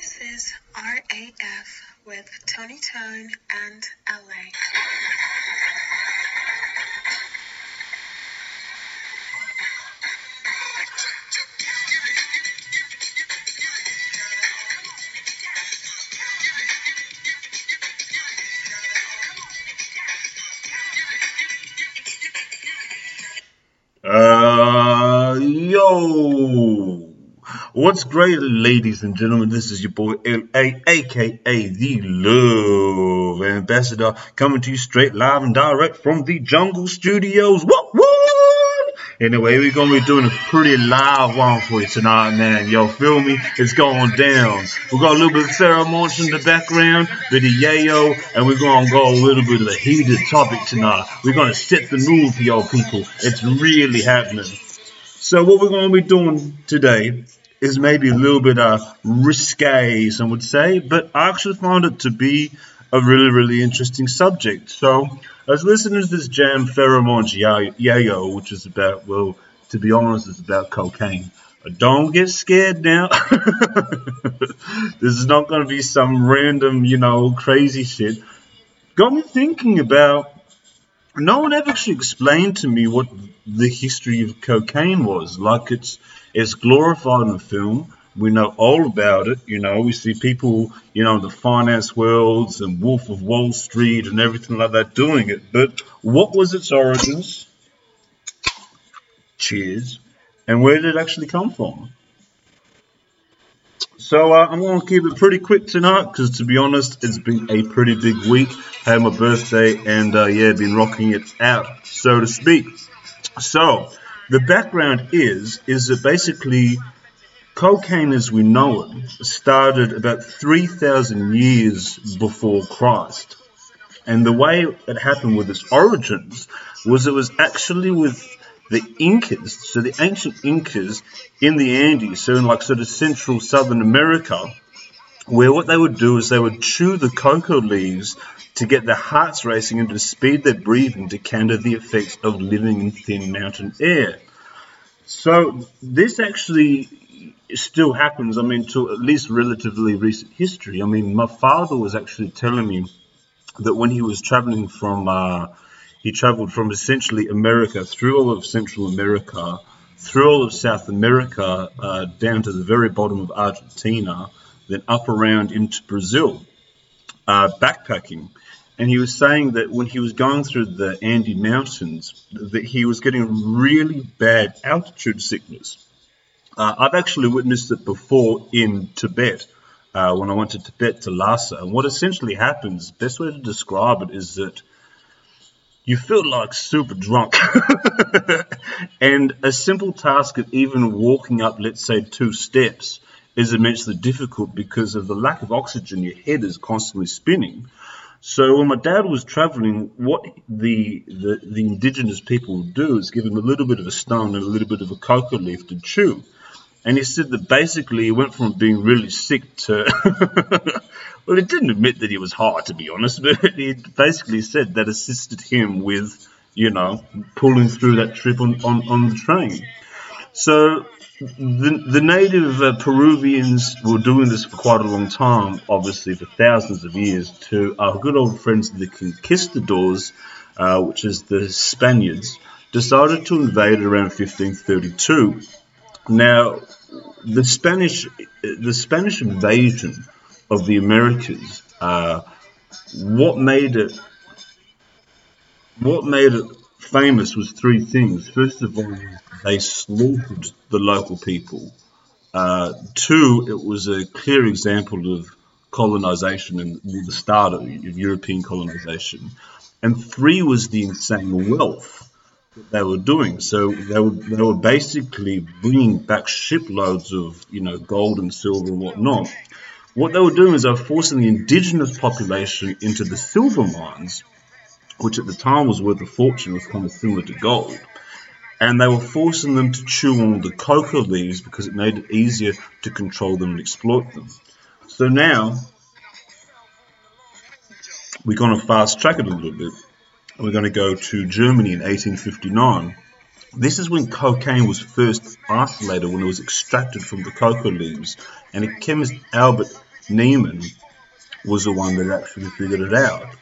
This is RAF with Tony Tone and LA. Uh, yo. What's great, ladies and gentlemen? This is your boy L.A., aka the Love Ambassador, coming to you straight live and direct from the Jungle Studios. What? Anyway, we're gonna be doing a pretty live one for you tonight, man. Yo, feel me? It's going down. We got a little bit of Sarah in the background, bit of yayo, and we're gonna go a little bit of a heated topic tonight. We're gonna set the mood for y'all people. It's really happening. So what we're gonna be doing today is maybe a little bit uh, risque, some would say, but I actually found it to be a really, really interesting subject. So I was listening to this jam Pheromones Yayo, which is about, well, to be honest, it's about cocaine. Don't get scared now. this is not going to be some random, you know, crazy shit. Got me thinking about. No one ever actually explained to me what the history of cocaine was. Like it's it's glorified in film. We know all about it. You know, we see people, you know, in the finance worlds and Wolf of Wall Street and everything like that doing it. But what was its origins? Cheers. And where did it actually come from? So uh, I'm going to keep it pretty quick tonight because, to be honest, it's been a pretty big week. Had my birthday and uh, yeah, been rocking it out, so to speak. So the background is is that basically cocaine as we know it started about 3,000 years before Christ. And the way it happened with its origins was it was actually with the Incas, so the ancient Incas in the Andes, so in like sort of central southern America, where what they would do is they would chew the cocoa leaves to get their hearts racing and to speed their breathing to counter the effects of living in thin mountain air. So this actually still happens. I mean, to at least relatively recent history. I mean, my father was actually telling me that when he was traveling from, uh, he traveled from essentially America through all of Central America, through all of South America, uh, down to the very bottom of Argentina, then up around into Brazil, uh, backpacking. And he was saying that when he was going through the Andes Mountains, that he was getting really bad altitude sickness. Uh, I've actually witnessed it before in Tibet. Uh, when I went to Tibet to Lhasa, and what essentially happens, best way to describe it is that you feel like super drunk. and a simple task of even walking up, let's say, two steps is immensely difficult because of the lack of oxygen. Your head is constantly spinning. So when my dad was traveling, what the, the, the indigenous people would do is give him a little bit of a stone and a little bit of a cocoa leaf to chew. And he said that basically he went from being really sick to. well, he didn't admit that he was high, to be honest, but he basically said that assisted him with, you know, pulling through that trip on, on, on the train. So the, the native uh, Peruvians were doing this for quite a long time, obviously for thousands of years, to our good old friends the conquistadors, uh, which is the Spaniards, decided to invade around 1532 now, the Spanish the Spanish invasion of the Americas, uh, what made it what made it famous was three things. First of all, they slaughtered the local people. Uh, two, it was a clear example of colonization and the start of European colonization. And three was the insane wealth that they were doing. So they were they were basically bringing back shiploads of you know gold and silver and whatnot. What they were doing is they were forcing the indigenous population into the silver mines, which at the time was worth a fortune, was kind of similar to gold. And they were forcing them to chew on the coca leaves because it made it easier to control them and exploit them. So now we're going to fast track it a little bit we're going to go to Germany in 1859. This is when cocaine was first isolated, when it was extracted from the coca leaves. And a chemist, Albert Niemann was the one that actually figured it out.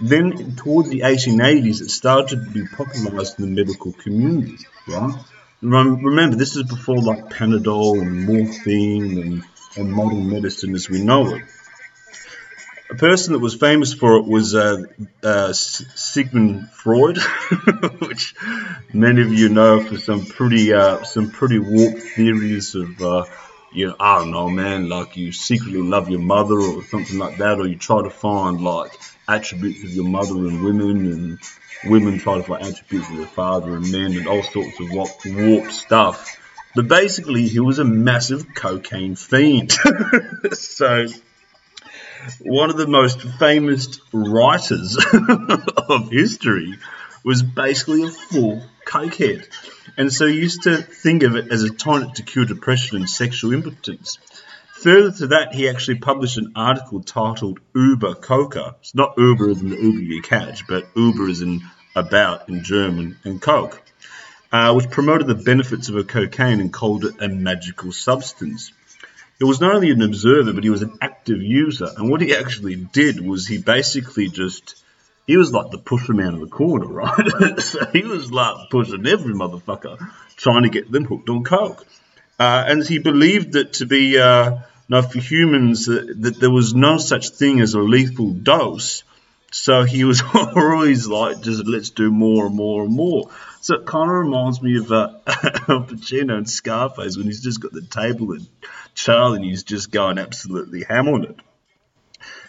Then, towards the 1880s, it started to be popularized in the medical community, right? Remember, this is before like Panadol and morphine and, and modern medicine as we know it. A person that was famous for it was uh, uh, Sigmund Freud, which many of you know for some pretty uh, some pretty warped theories of uh, you know I don't know man like you secretly love your mother or something like that, or you try to find like attributes of your mother and women and women try to find attributes of their father and men and all sorts of warped stuff. But basically, he was a massive cocaine fiend. so, one of the most famous writers of history was basically a full cokehead. And so he used to think of it as a tonic to cure depression and sexual impotence. Further to that, he actually published an article titled Uber Coca. It's not Uber as in the Uber you catch, but Uber as in about in German and Coke, uh, which promoted the benefits of a cocaine and called it a magical substance. He was not only an observer, but he was an active user. And what he actually did was he basically just, he was like the pusher man of the corner, right? so he was like pushing every motherfucker, trying to get them hooked on Coke. Uh, and he believed that to be, uh, now, for humans, uh, that there was no such thing as a lethal dose. So he was always like, just let's do more and more and more. So it kind of reminds me of uh, Al Pacino and Scarface when he's just got the table and Charlie and he's just going absolutely ham on it.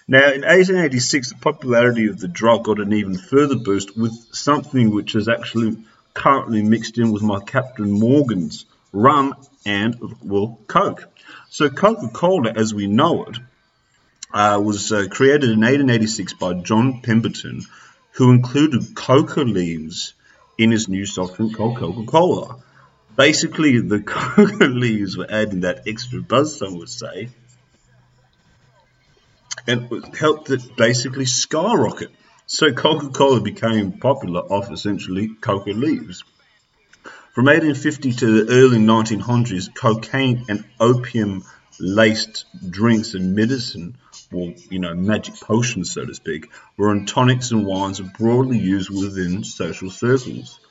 Now, in 1886, the popularity of the drug got an even further boost with something which is actually currently mixed in with my Captain Morgan's rum and, well, Coke. So Coca Cola, as we know it, uh, was uh, created in 1886 by John Pemberton, who included coca leaves in his new soft drink called Coca Cola. Basically, the coca leaves were adding that extra buzz, some would say, and it helped it basically skyrocket. So Coca Cola became popular off essentially coca leaves. From 1850 to the early 1900s, cocaine and opium laced drinks and medicine, or you know, magic potions, so to speak, were in tonics and wines broadly used within social circles.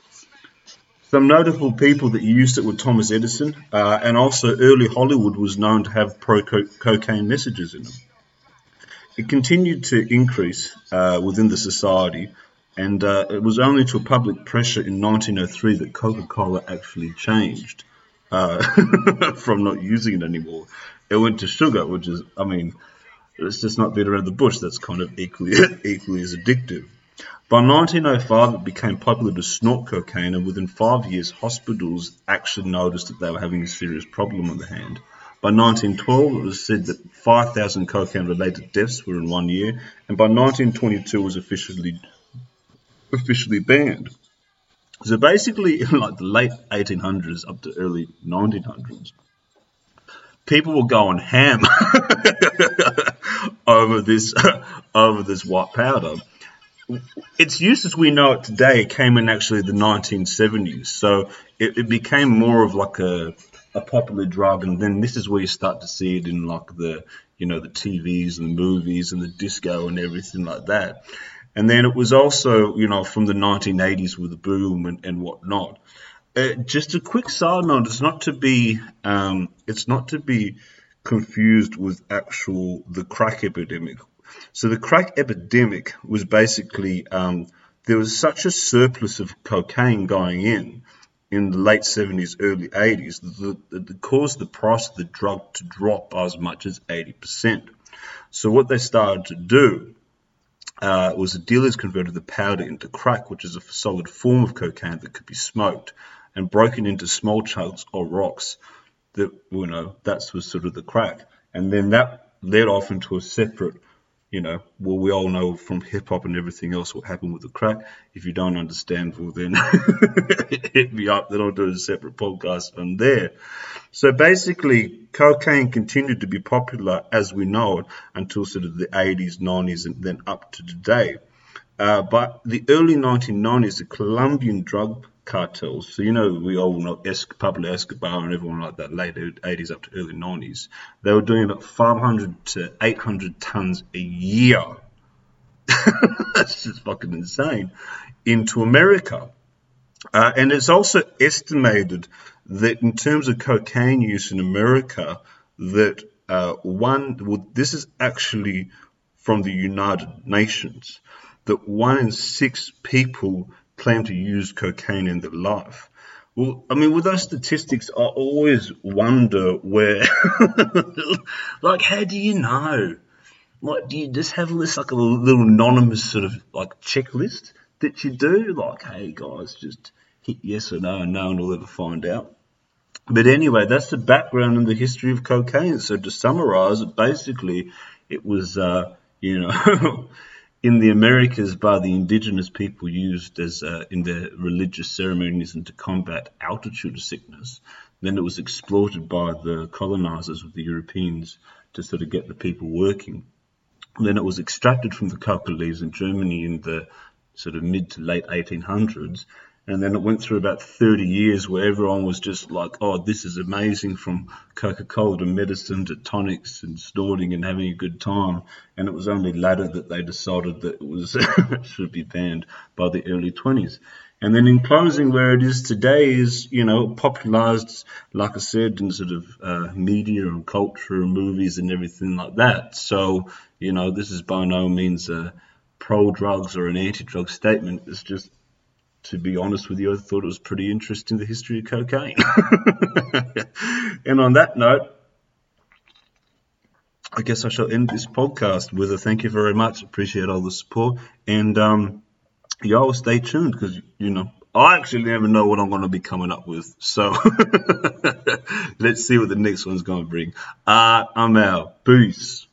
Some notable people that used it were Thomas Edison, uh, and also early Hollywood was known to have pro cocaine messages in them. It continued to increase uh, within the society, and uh, it was only to public pressure in 1903 that Coca-Cola actually changed uh, from not using it anymore. It went to sugar, which is, I mean, let's just not beat around the bush. That's kind of equally equally as addictive. By 1905, it became popular to snort cocaine, and within five years, hospitals actually noticed that they were having a serious problem on the hand. By 1912, it was said that 5,000 cocaine-related deaths were in one year, and by 1922, it was officially officially banned. So basically, in like the late 1800s up to early 1900s, people were going ham over this over this white powder. Its use as we know it today came in actually the 1970s, so it, it became more of like a a popular drug, and then this is where you start to see it in like the you know the TVs and the movies and the disco and everything like that. And then it was also, you know, from the 1980s with the boom and, and whatnot. Uh, just a quick side note: it's not to be, um, it's not to be confused with actual the crack epidemic. So the crack epidemic was basically um, there was such a surplus of cocaine going in in the late 70s, early 80s that, caused the price of the drug to drop by as much as 80%. So what they started to do uh, was the dealers converted the powder into crack, which is a solid form of cocaine that could be smoked and broken into small chunks or rocks. That you know, that was sort of the crack, and then that led off into a separate you know, well, we all know from hip hop and everything else what happened with the crack. If you don't understand, well, then hit me up. Then I'll do a separate podcast from there. So basically, cocaine continued to be popular as we know it until sort of the 80s, 90s, and then up to today. Uh, but the early 1990s, the Colombian drug cartels. So you know we all know Pablo Escobar and everyone like that late 80s up to early 90s. They were doing about 500 to 800 tons a year. That's just fucking insane. Into America. Uh, and it's also estimated that in terms of cocaine use in America, that uh, one, well, this is actually from the United Nations, that one in six people claim to use cocaine in their life. Well, I mean, with those statistics, I always wonder where, like, how do you know? Like, do you just have this like a little anonymous sort of like checklist that you do? Like, hey guys, just hit yes or no, and no one will ever find out. But anyway, that's the background and the history of cocaine. So to summarize basically, it was, uh, you know, in the Americas by the indigenous people used as uh, in their religious ceremonies and to combat altitude sickness. Then it was exploited by the colonizers the Europeans to sort of get the people working. Then it was extracted from the coca leaves in Germany in the sort of mid to late 1800s and then it went through about 30 years where everyone was just like, oh, this is amazing from Coca Cola to medicine to tonics and snorting and having a good time. And it was only later that they decided that it was should be banned by the early 20s. And then in closing, where it is today is, you know, popularized, like I said, in sort of uh, media and culture and movies and everything like that. So, you know, this is by no means a pro drugs or an anti drug statement. It's just to be honest with you, I thought it was pretty interesting the history of cocaine. and on that note, I guess I shall end this podcast with a thank you very much. Appreciate all the support. And um, y'all stay tuned because, you know, I actually never know what I'm going to be coming up with. So let's see what the next one's going to bring. Uh, I'm out. Peace.